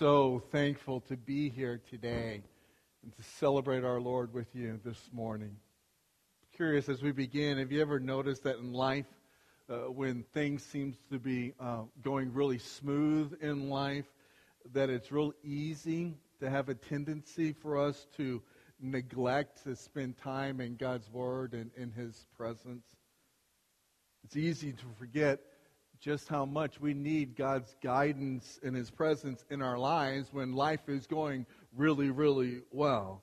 so thankful to be here today and to celebrate our Lord with you this morning. Curious as we begin, have you ever noticed that in life, uh, when things seems to be uh, going really smooth in life, that it's real easy to have a tendency for us to neglect to spend time in God's Word and in His presence? It's easy to forget just how much we need God's guidance and His presence in our lives when life is going really, really well.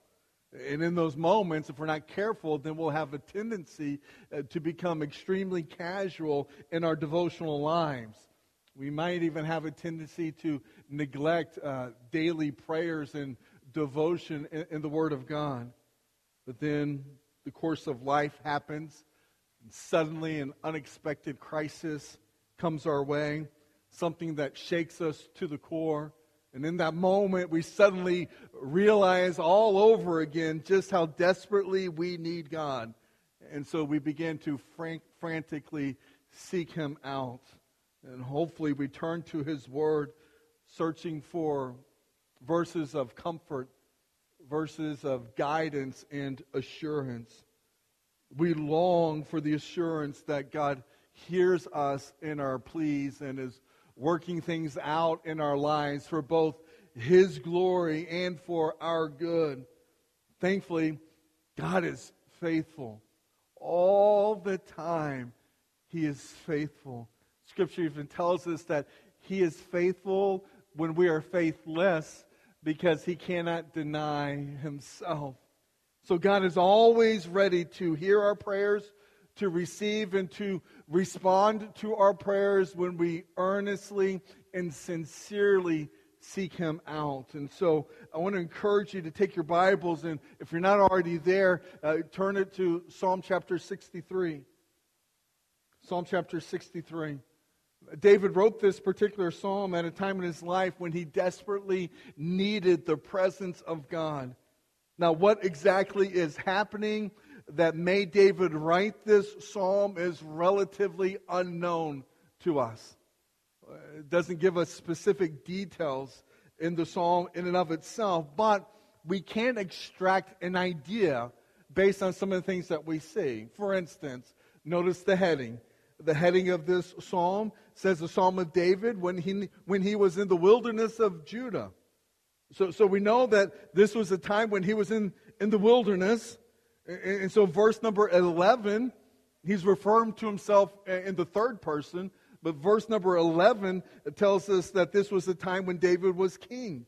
And in those moments, if we're not careful, then we'll have a tendency uh, to become extremely casual in our devotional lives. We might even have a tendency to neglect uh, daily prayers and devotion in, in the Word of God. But then the course of life happens, and suddenly an unexpected crisis comes our way, something that shakes us to the core. And in that moment, we suddenly realize all over again just how desperately we need God. And so we begin to frank, frantically seek Him out. And hopefully, we turn to His Word, searching for verses of comfort, verses of guidance and assurance. We long for the assurance that God hears us in our pleas and is working things out in our lives for both His glory and for our good. Thankfully, God is faithful. All the time, He is faithful. Scripture even tells us that He is faithful when we are faithless because He cannot deny Himself. So God is always ready to hear our prayers, to receive and to respond to our prayers when we earnestly and sincerely seek Him out. And so I want to encourage you to take your Bibles, and if you're not already there, uh, turn it to Psalm chapter 63. Psalm chapter 63. David wrote this particular psalm at a time in his life when he desperately needed the presence of God. Now, what exactly is happening that made David write this psalm is relatively unknown to us. Uh, it doesn't give us specific details in the psalm in and of itself, but we can extract an idea based on some of the things that we see. For instance, notice the heading. The heading of this psalm says the Psalm of David when he, when he was in the wilderness of Judah. So, so we know that this was a time when he was in, in the wilderness and so, verse number 11, he's referring to himself in the third person, but verse number 11 tells us that this was the time when David was king.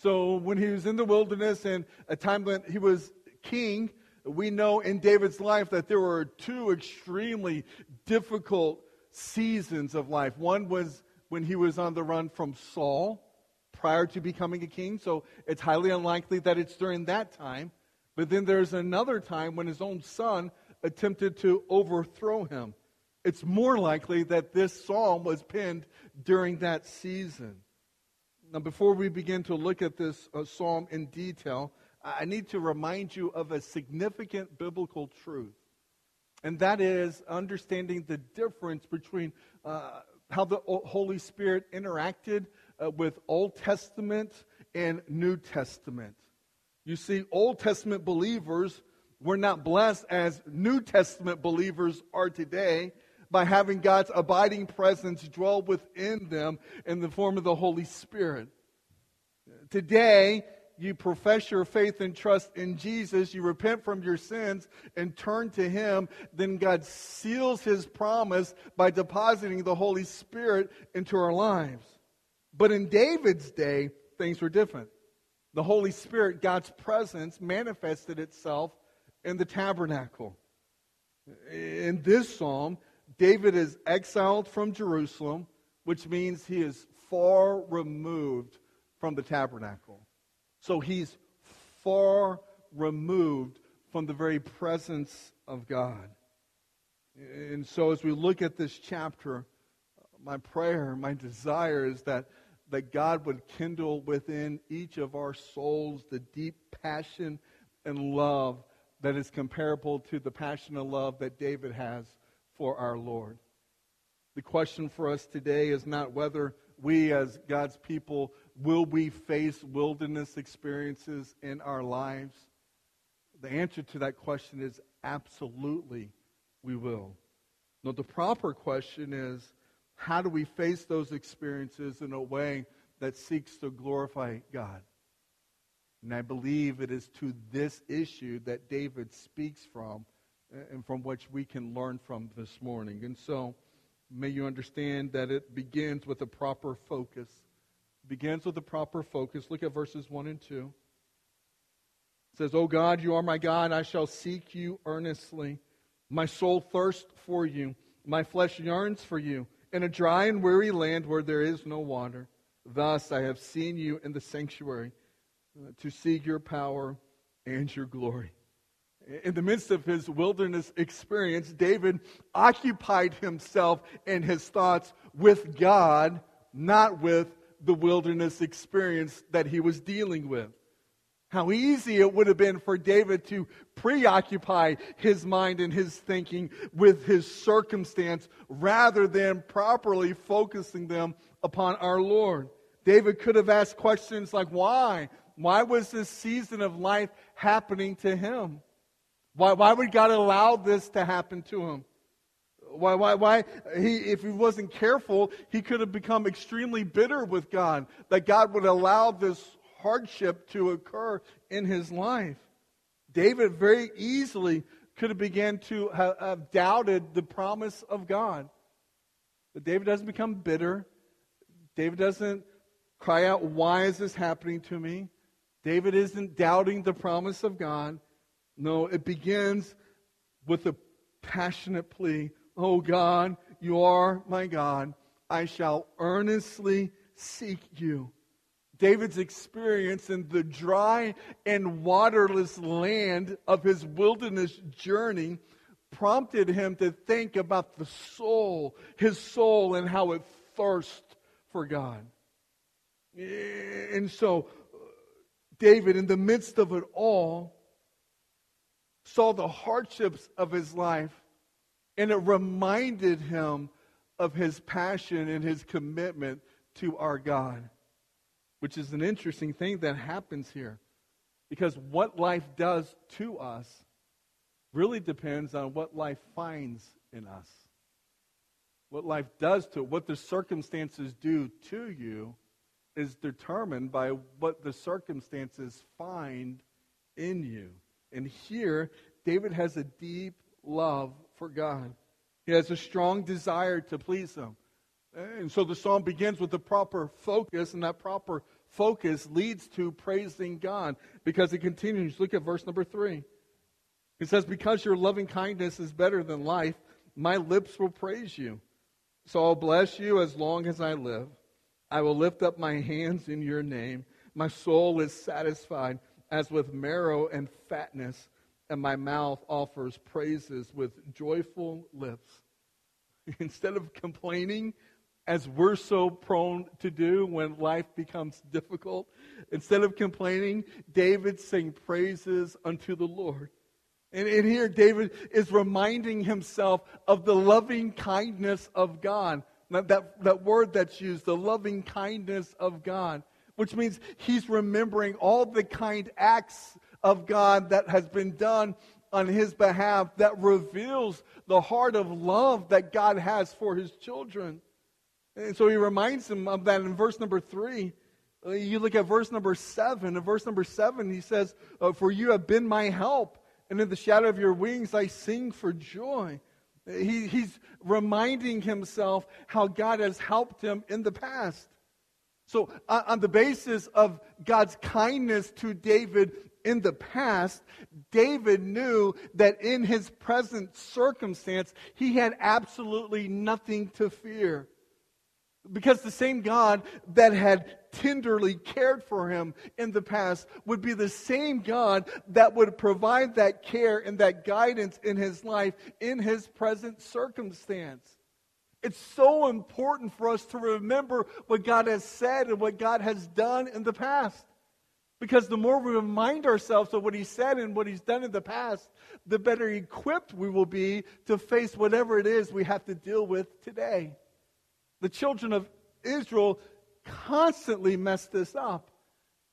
So, when he was in the wilderness and a time when he was king, we know in David's life that there were two extremely difficult seasons of life. One was when he was on the run from Saul prior to becoming a king, so it's highly unlikely that it's during that time. But then there's another time when his own son attempted to overthrow him. It's more likely that this psalm was penned during that season. Now, before we begin to look at this uh, psalm in detail, I need to remind you of a significant biblical truth. And that is understanding the difference between uh, how the Holy Spirit interacted uh, with Old Testament and New Testament. You see, Old Testament believers were not blessed as New Testament believers are today by having God's abiding presence dwell within them in the form of the Holy Spirit. Today, you profess your faith and trust in Jesus, you repent from your sins and turn to Him, then God seals His promise by depositing the Holy Spirit into our lives. But in David's day, things were different the Holy Spirit, God's presence, manifested itself in the tabernacle. In this psalm, David is exiled from Jerusalem, which means he is far removed from the tabernacle. So he's far removed from the very presence of God. And so as we look at this chapter, my prayer, my desire is that that God would kindle within each of our souls the deep passion and love that is comparable to the passion and love that David has for our Lord. The question for us today is not whether we as God's people will we face wilderness experiences in our lives? The answer to that question is absolutely we will. No, the proper question is how do we face those experiences in a way that seeks to glorify God? And I believe it is to this issue that David speaks from and from which we can learn from this morning. And so, may you understand that it begins with a proper focus. It begins with a proper focus. Look at verses 1 and 2. It says, O God, you are my God. I shall seek you earnestly. My soul thirsts for you. My flesh yearns for you in a dry and weary land where there is no water. Thus I have seen you in the sanctuary uh, to seek your power and your glory in the midst of his wilderness experience, David occupied himself and his thoughts with God, not with the wilderness experience that he was dealing with. How easy it would have been for David to preoccupy his mind and his thinking with his circumstance rather than properly focusing them upon our Lord. David could have asked questions like, why? Why was this season of life happening to him? Why, why would God allow this to happen to him? Why, why, why? He, if he wasn't careful, he could have become extremely bitter with God, that God would allow this hardship to occur in his life. David very easily could have began to have, doubted the promise of God. But David doesn't become bitter. David doesn't cry out, Why is this happening to me? David isn't doubting the promise of God. No, it begins with a passionate plea Oh God, you are my God. I shall earnestly seek you. David's experience in the dry and waterless land of his wilderness journey prompted him to think about the soul, his soul, and how it thirsts for God. And so, uh, David, in the midst of it all, saw the hardships of his life, and it reminded him of his passion and his commitment to our God, which is an interesting thing that happens here. Because what life does to us really depends on what life finds in us. What life does to what the circumstances do to you is determined by what the circumstances find in you. And here, David has a deep love for God. He has a strong desire to please Him. And so the psalm begins with the proper focus, and that proper focus leads to praising God because it continues. Look at verse number three. It says, Because your loving kindness is better than life, my lips will praise you. So I'll bless you as long as I live. I will lift up my hands in your name. My soul is satisfied as with marrow and fatness, and my mouth offers praises with joyful lips. Instead of complaining, as we're so prone to do when life becomes difficult, instead of complaining, David sang praises unto the Lord. And, and here, David is reminding himself of the loving kindness of God. That, that word that's used, the loving kindness of God which means he's remembering all the kind acts of God that has been done on his behalf that reveals the heart of love that God has for his children. And so he reminds him of that in verse number three. Uh, you look at verse number seven. In verse number seven, he says, uh, For you have been my help, and in the shadow of your wings I sing for joy. He, he's reminding himself how God has helped him in the past. So, uh, on the basis of God's kindness to David in the past, David knew that in his present circumstance, he had absolutely nothing to fear. Because the same God that had tenderly cared for him in the past would be the same God that would provide that care and that guidance in his life in his present circumstance. It's so important for us to remember what God has said and what God has done in the past. Because the more we remind ourselves of what He said and what He's done in the past, the better equipped we will be to face whatever it is we have to deal with today. The children of Israel constantly mess this up.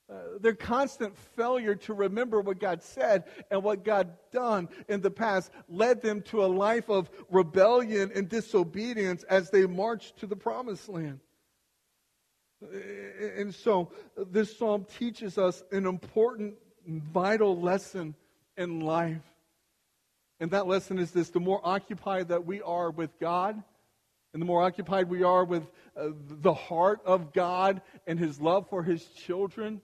Uh, their constant failure to remember what God said and what God done in the past led them to a life of rebellion and disobedience as they marched to the promised land. And so this psalm teaches us an important, vital lesson in life. And that lesson is this the more occupied that we are with God, and the more occupied we are with uh, the heart of God and His love for His children,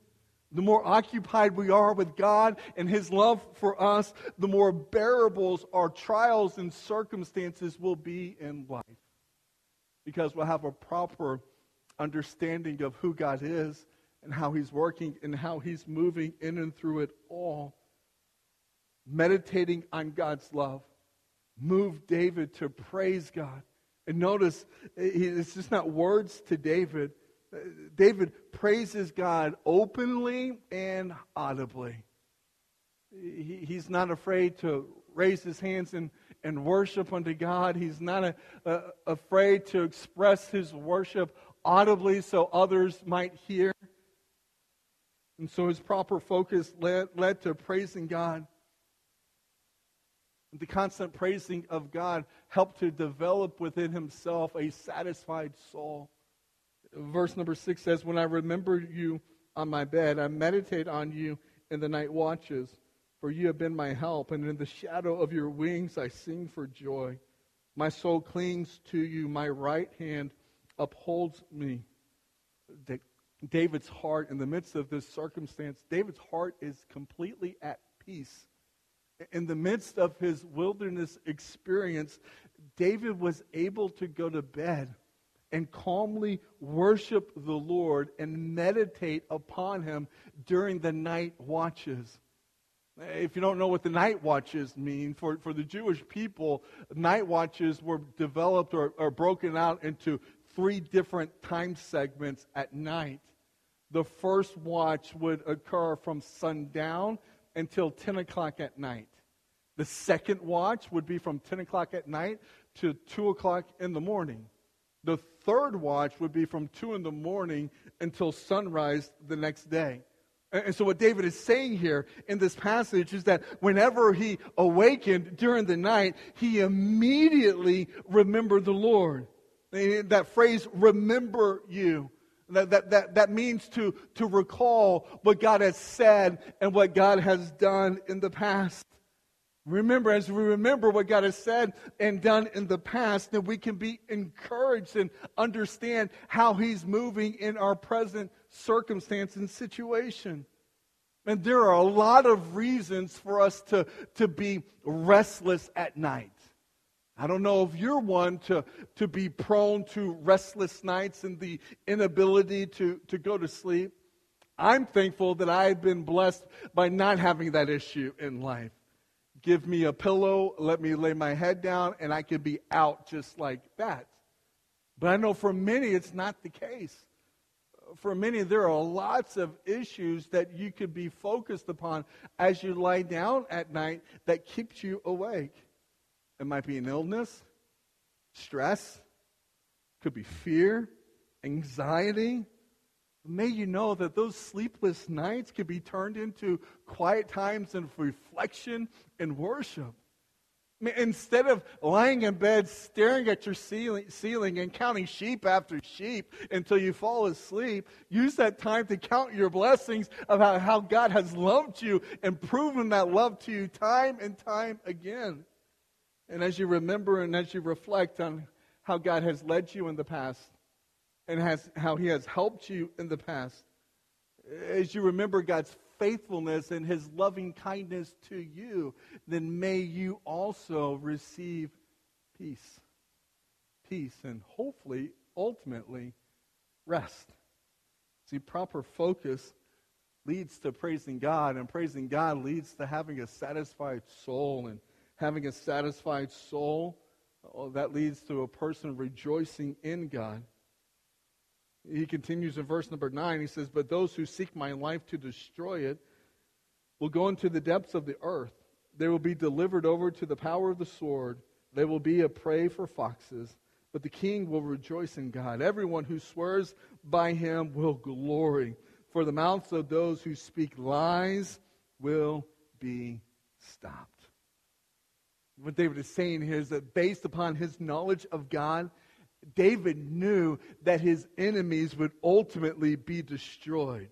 the more occupied we are with God and His love for us, the more bearables our trials and circumstances will be in life. Because we'll have a proper understanding of who God is and how He's working and how He's moving in and through it all. Meditating on God's love moved David to praise God. And notice, eh, it's just not words to David, eh, David praises God openly and audibly. He's not afraid to raise his hands and, and worship unto God. He's not a, a, afraid to express his worship audibly so others might hear. And so his proper focus led, led to praising God. The constant praising of God helped to develop within himself a satisfied soul verse number six says, When I remember you on my bed, I meditate on you in the night watches, for you have been my help, and in the shadow of your wings I sing for joy. My soul clings to you, my right hand upholds me. David's heart, in the midst of this circumstance, David's heart is completely at peace. In the midst of his wilderness experience, David was able to go to bed and calmly worship the Lord and meditate upon Him during the night watches. If you don't know what the night watches mean, for, for the Jewish people, night watches were developed or, or broken out into three different time segments at night. The first watch would occur from sundown until 10 o'clock at night. The second watch would be from 10 o'clock at night to 2 o'clock in the morning. The third watch would be from 2 in the morning until sunrise the next day. And so, what David is saying here in this passage is that whenever he awakened during the night, he immediately remembered the Lord. That phrase, remember you, that, that, that, that means to, to recall what God has said and what God has done in the past. Remember, as we remember what God has said and done in the past, that we can be encouraged and understand how He's moving in our present circumstance and situation. And there are a lot of reasons for us to, to be restless at night. I don't know if you're one to, to be prone to restless nights and the inability to, to go to sleep. I'm thankful that I've been blessed by not having that issue in life. Give me a pillow, let me lay my head down, and I could be out just like that. But I know for many it's not the case. For many, there are lots of issues that you could be focused upon as you lie down at night that keeps you awake. It might be an illness, stress, could be fear, anxiety, May you know that those sleepless nights can be turned into quiet times of reflection and worship. Instead of lying in bed staring at your ceiling, ceiling, and counting sheep after sheep until you fall asleep, use that time to count your blessings how, how God has loved you and proven that love to you time and time again. And as you remember and as you reflect on how God has led you in the past, and has, how He has helped you in the past. As you remember God's faithfulness and His loving kindness to you, then may you also receive peace. Peace and hopefully, ultimately, rest. See, proper focus leads to praising God, and praising God leads to having a satisfied soul, and having a satisfied soul, oh, that leads to a person rejoicing in God. He continues in verse number 9. He says, But those who seek my life to destroy it will go into the depths of the earth. They will be delivered over to the power of the sword. They will be a prey for foxes but the king will rejoice in God. Everyone who swears by him will glory, for the mouths of those who speak lies will be stopped. What David is saying here is that based upon his knowledge of God, David knew that his enemies would ultimately be destroyed.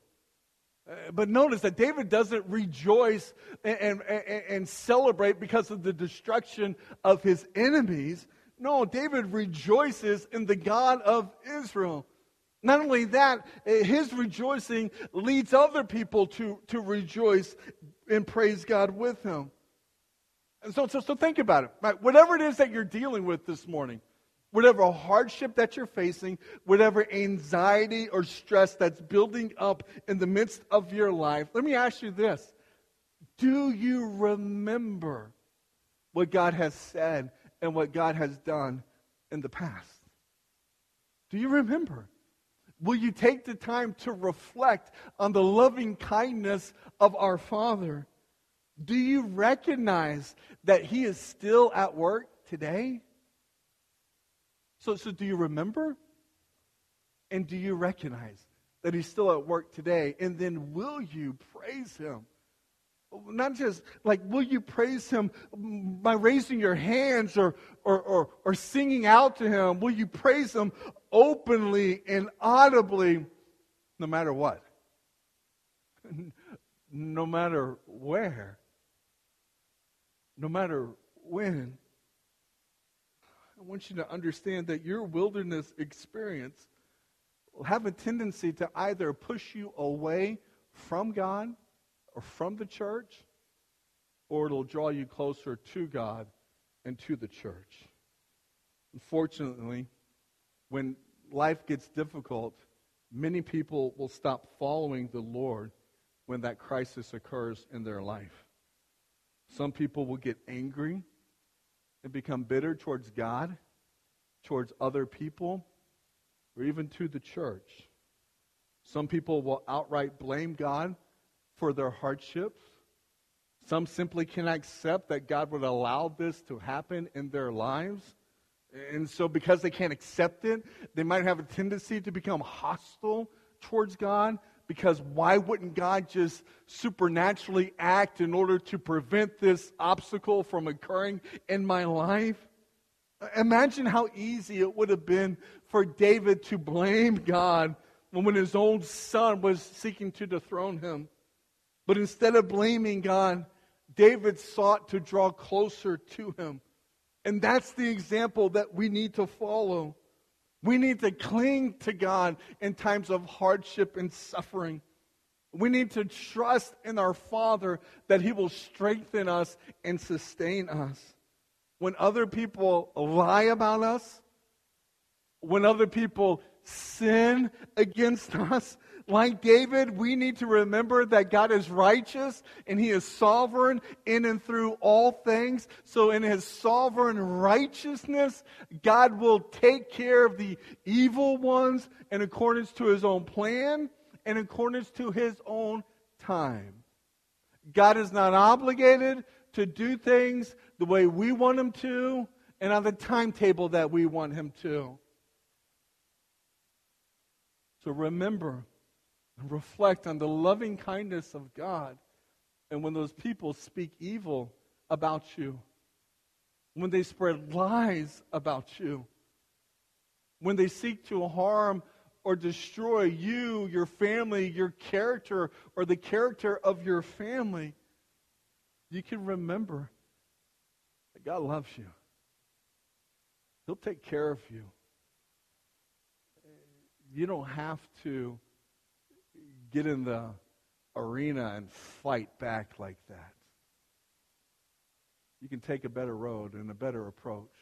Uh, but notice that David doesn't rejoice and, and, and, celebrate because of the destruction of his enemies. No, David rejoices in the God of Israel. Not only that, uh, his rejoicing leads other people to, to rejoice and praise God with him. And so, so, so think about it. Right? Whatever it is that you're dealing with this morning, whatever hardship that you're facing, whatever anxiety or stress that's building up in the midst of your life, let me ask you this. Do you remember what God has said and what God has done in the past? Do you remember? Will you take the time to reflect on the loving kindness of our Father? Do you recognize that He is still at work today? So, so do you remember? And do you recognize that He's still at work today? And then will you praise Him? Not just like, will you praise Him by raising your hands or, or, or, or singing out to Him? Will you praise Him openly and audibly no matter what? no matter where? No matter when? I want you to understand that your wilderness experience will have a tendency to either push you away from God or from the church, or it'll draw you closer to God and to the church. Unfortunately, when life gets difficult, many people will stop following the Lord when that crisis occurs in their life. Some people will get angry and become bitter towards God, towards other people, or even to the church. Some people will outright blame God for their hardships. Some simply cannot accept that God would allow this to happen in their lives. And so, because they can't accept it, they might have a tendency to become hostile towards God because why wouldn't God just supernaturally act in order to prevent this obstacle from occurring in my life? Imagine how easy it would have been for David to blame God when his own son was seeking to dethrone him. But instead of blaming God, David sought to draw closer to him. And that's the example that we need to follow. We need to cling to God in times of hardship and suffering. We need to trust in our Father that He will strengthen us and sustain us. When other people lie about us, when other people sin against us, like David, we need to remember that God is righteous and He is sovereign in and through all things. So, in His sovereign righteousness, God will take care of the evil ones in accordance to His own plan and in accordance to His own time. God is not obligated to do things the way we want Him to and on the timetable that we want Him to. So remember, reflect on the loving kindness of God. And when those people speak evil about you, when they spread lies about you, when they seek to harm or destroy you, your family, your character, or the character of your family, you can remember that God loves you. He'll take care of you. You don't have to get in the arena and fight back like that. You can take a better road and a better approach,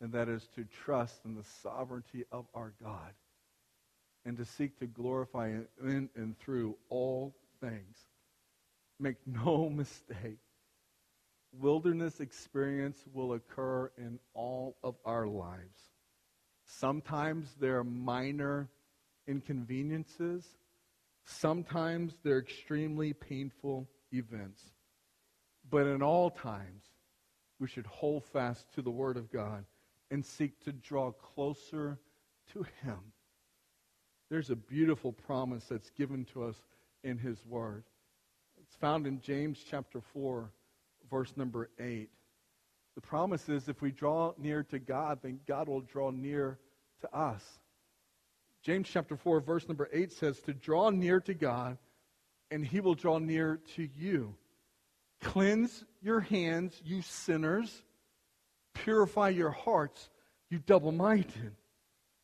and that is to trust in the sovereignty of our God and to seek to glorify in and through all things. Make no mistake. Wilderness experience will occur in all of our lives. Sometimes there are minor inconveniences Sometimes they're extremely painful events. But in all times, we should hold fast to the Word of God and seek to draw closer to Him. There's a beautiful promise that's given to us in His Word. It's found in James chapter 4, verse number 8. The promise is if we draw near to God, then God will draw near to us. James chapter 4, verse number 8 says, To draw near to God, and he will draw near to you. Cleanse your hands, you sinners. Purify your hearts, you double minded.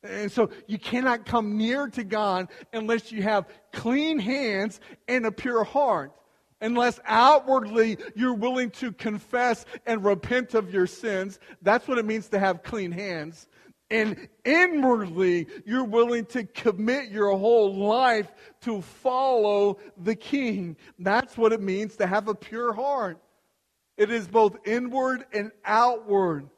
And so you cannot come near to God unless you have clean hands and a pure heart. Unless outwardly you're willing to confess and repent of your sins. That's what it means to have clean hands. And inwardly you're willing to commit your whole life to follow the King. That's what it means to have a pure heart. It is both inward and outward.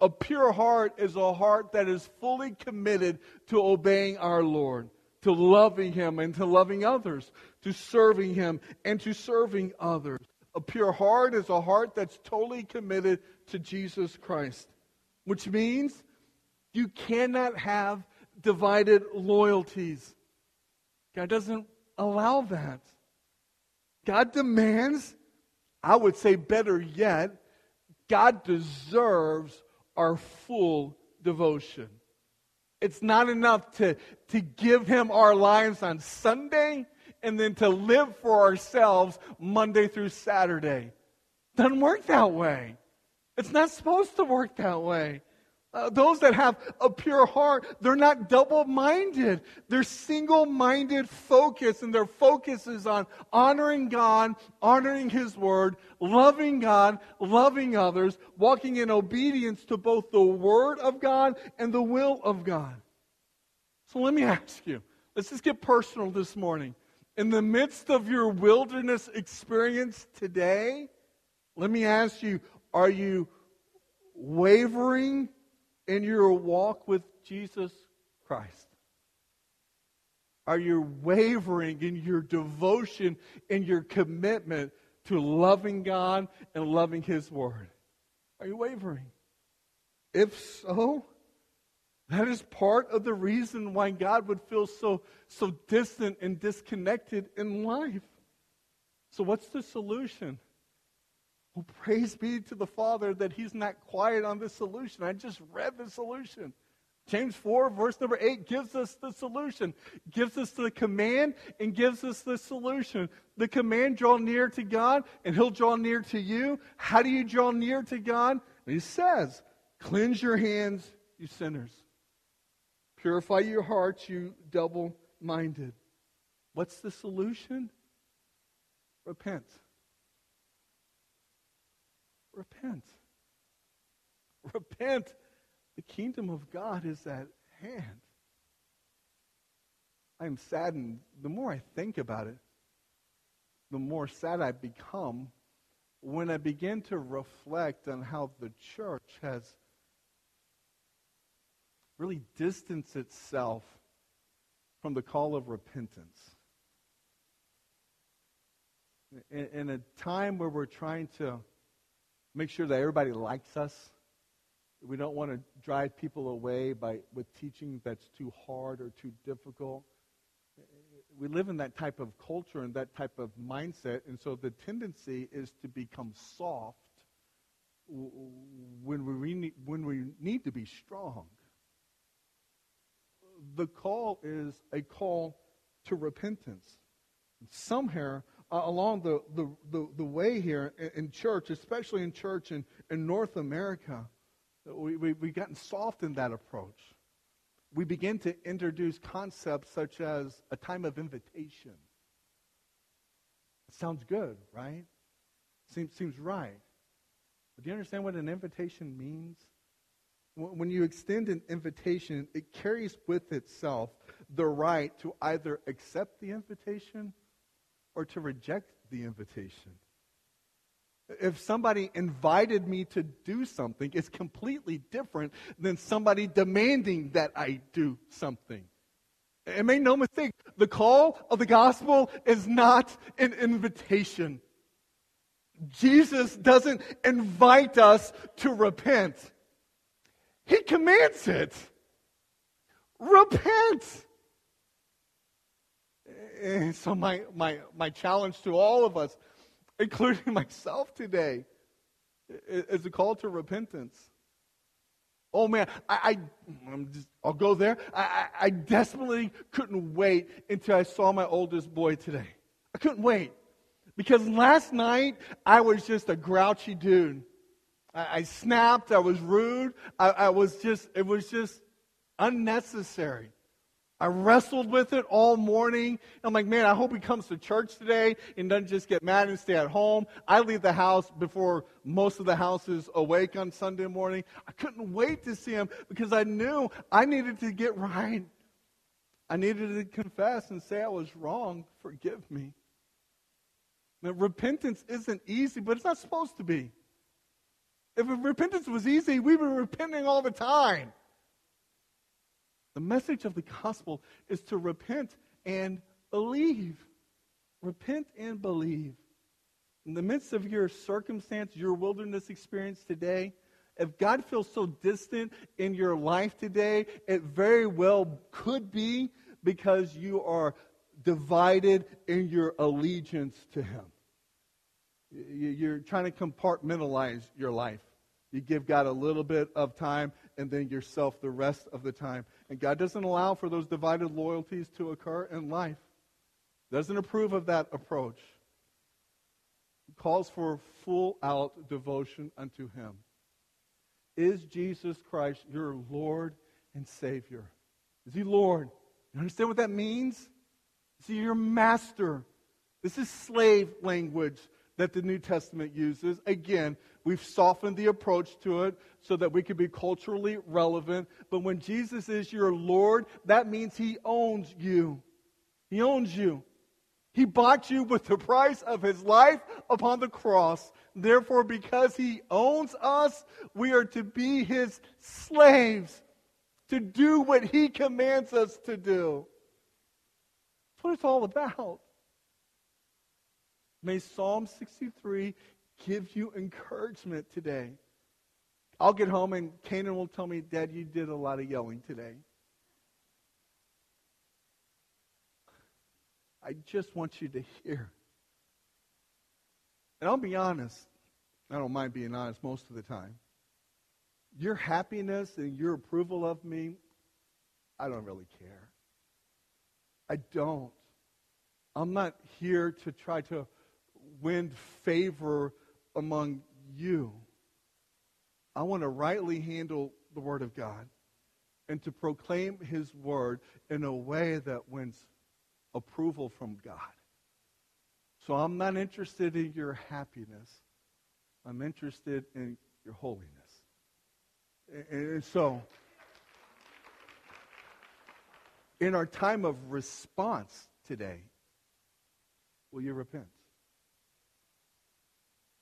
A pure heart is a heart that is fully committed to obeying our Lord, to loving Him and to loving others, to serving Him and to serving others. A pure heart is a heart that's totally committed to Jesus Christ, which means you cannot have divided loyalties. God doesn't allow that. God demands, I would say better yet, God deserves our full devotion. It's not enough to, to give him our lives on Sunday and then to live for ourselves Monday through Saturday. Doesn't work that way. It's not supposed to work that way. Uh, those that have a pure heart, they're not double minded. They're single minded focus, and their focus is on honoring God, honoring His Word, loving God, loving others, walking in obedience to both the Word of God and the will of God. So let me ask you let's just get personal this morning. In the midst of your wilderness experience today, let me ask you are you wavering? in your walk with Jesus Christ? Are you wavering in your devotion in your commitment to loving God and loving His Word? Are you wavering? If so, that is part of the reason why God would feel so, so distant and disconnected in life. So, what's the solution? Well, praise be to the Father that He's not quiet on this solution. I just read the solution. James 4, verse number 8 gives us the solution, gives us the command, and gives us the solution. The command, draw near to God, and He'll draw near to you. How do you draw near to God? he says, Cleanse your hands, you sinners. Purify your hearts, you double minded. What's the solution? Repent. Repent. Repent. The kingdom of God is at hand. I am saddened. The more I think about it, the more sad I become when I begin to reflect on how the church has really distanced itself from the call of repentance. In, in a time where we're trying to make sure that everybody likes us. We don't want to drive people away by with teaching that's too hard or too difficult. We live in that type of culture and that type of mindset, and so the tendency is to become soft when we need, when we need to be strong. The call is a call to repentance. Somewhere uh, along the, the, the, the, way here in, in, church, especially in church in, in North America, we, we, we've gotten soft in that approach. We begin to introduce concepts such as a time of invitation. It sounds good, right? Seems, seems right. But do you understand what an invitation means? When you extend an invitation, it carries with itself the right to either accept the invitation or to reject the invitation. If somebody invited me to do something, it's completely different than somebody demanding that I do something. And make no mistake, the call of the gospel is not an invitation. Jesus doesn't invite us to repent. He commands it. Repent. And so my, my, my challenge to all of us, including myself today, is a call to repentance. Oh man, I, I am just, I'll go there. I, I, I desperately couldn't wait until I saw my oldest boy today. I couldn't wait because last night I was just a grouchy dude. I, I snapped. I was rude. I, I was just. It was just unnecessary. I wrestled with it all morning. I'm like, man, I hope he comes to church today and doesn't just get mad and stay at home. I leave the house before most of the house is awake on Sunday morning. I couldn't wait to see him because I knew I needed to get right. I needed to confess and say I was wrong. Forgive me. Now, repentance isn't easy, but it's not supposed to be. If repentance was easy, we would be repenting all the time. The message of the gospel is to repent and believe. Repent and believe. In the midst of your circumstance, your wilderness experience today, if God feels so distant in your life today, it very well could be because you are divided in your allegiance to Him. You're trying to compartmentalize your life. You give God a little bit of time and then yourself the rest of the time. And God doesn't allow for those divided loyalties to occur in life. Doesn't approve of that approach. He calls for full out devotion unto him. Is Jesus Christ your Lord and Savior? Is he Lord? You understand what that means? Is he your master? This is slave language that the New Testament uses. Again, we've softened the approach to it so that we can be culturally relevant. But when Jesus is your Lord, that means He owns you. He owns you. He bought you with the price of His life upon the cross. Therefore, because He owns us, we are to be His slaves, to do what He commands us to do. That's what it's all about. May Psalm 63 give you encouragement today. I'll get home and Canaan will tell me, Dad, you did a lot of yelling today. I just want you to hear. And I'll be honest, I don't mind being honest most of the time. Your happiness and your approval of me, I don't really care. I don't. I'm not here to try to win favor among you. I want to rightly handle the Word of God and to proclaim His Word in a way that wins approval from God. So I'm not interested in your happiness. I'm interested in your holiness. And so, in our time of response today, will you repent?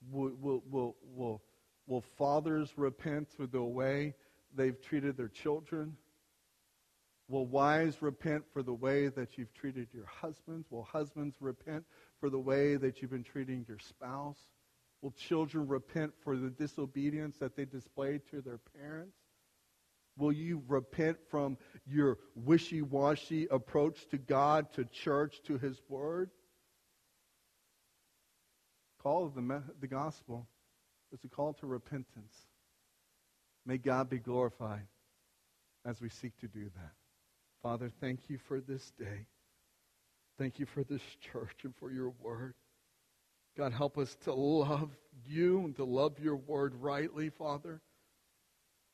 Will, will, will, will, will fathers repent for the way they've treated their children? Will wives repent for the way that you've treated your husbands? Will husbands repent for the way that you've been treating your spouse? Will children repent for the disobedience that they displayed to their parents? Will you repent from your wishy washy approach to God, to church, to His Word? Call of the, the gospel is a call to repentance. May God be glorified as we seek to do that. Father, thank you for this day. Thank you for this church and for your word. God, help us to love you and to love your word rightly, Father.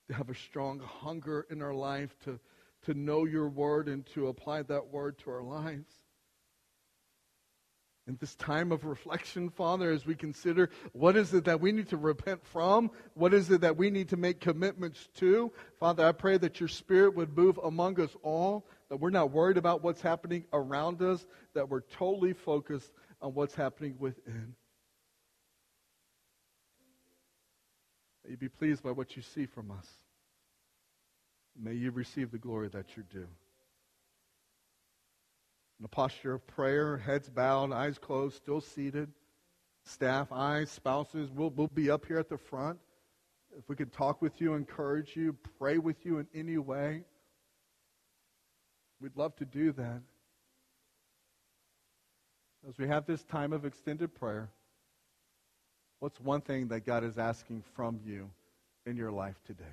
To have a strong hunger in our life to, to know your word and to apply that word to our lives in this time of reflection, Father, as we consider what is it that we need to repent from, what is it that we need to make commitments to, Father, I pray that your Spirit would move among us all, that we're not worried about what's happening around us, that we're totally focused on what's happening within. May you be pleased by what you see from us. May you receive the glory that you're due in a posture of prayer, heads bowed, eyes closed, still seated. Staff, eyes, spouses, we'll, we'll be up here at the front. if we could talk with you, encourage you, pray with you in any way, we'd love to do that. As we have this time of extended prayer, what's one thing that God is asking from you in your life today?